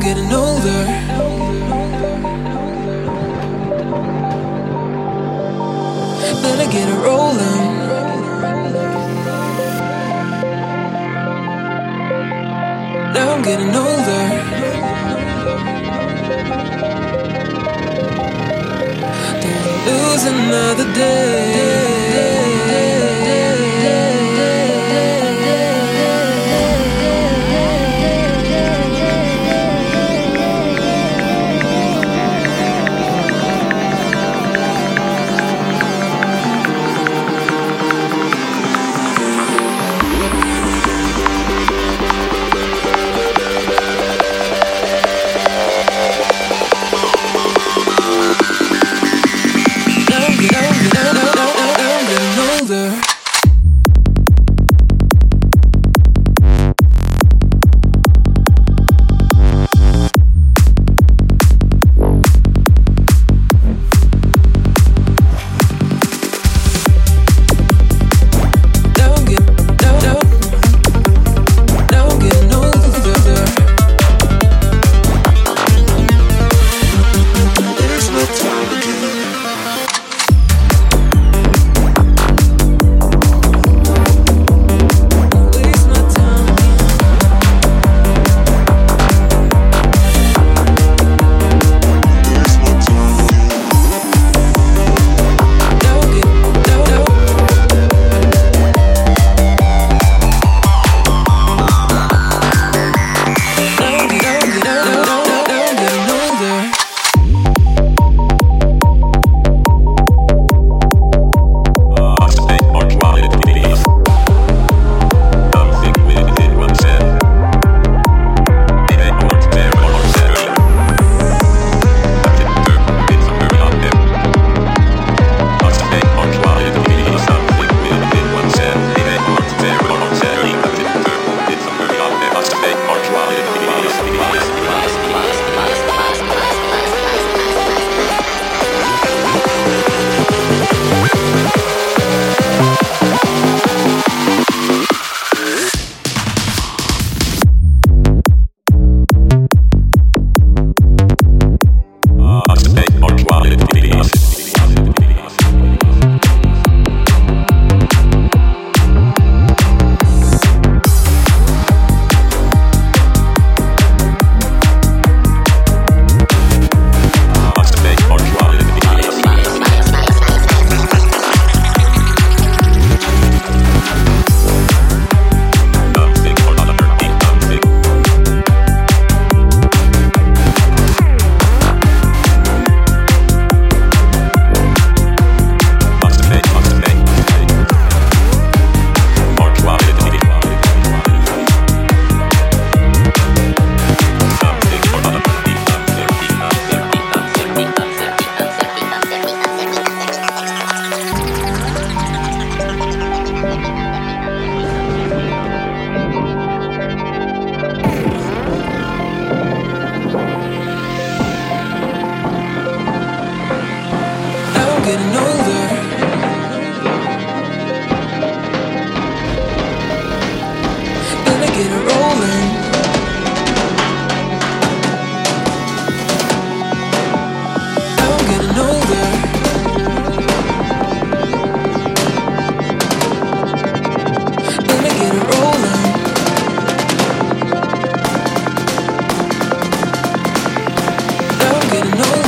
I'm getting older. Better get it rolling. Now I'm getting older. Don't lose another day. get to know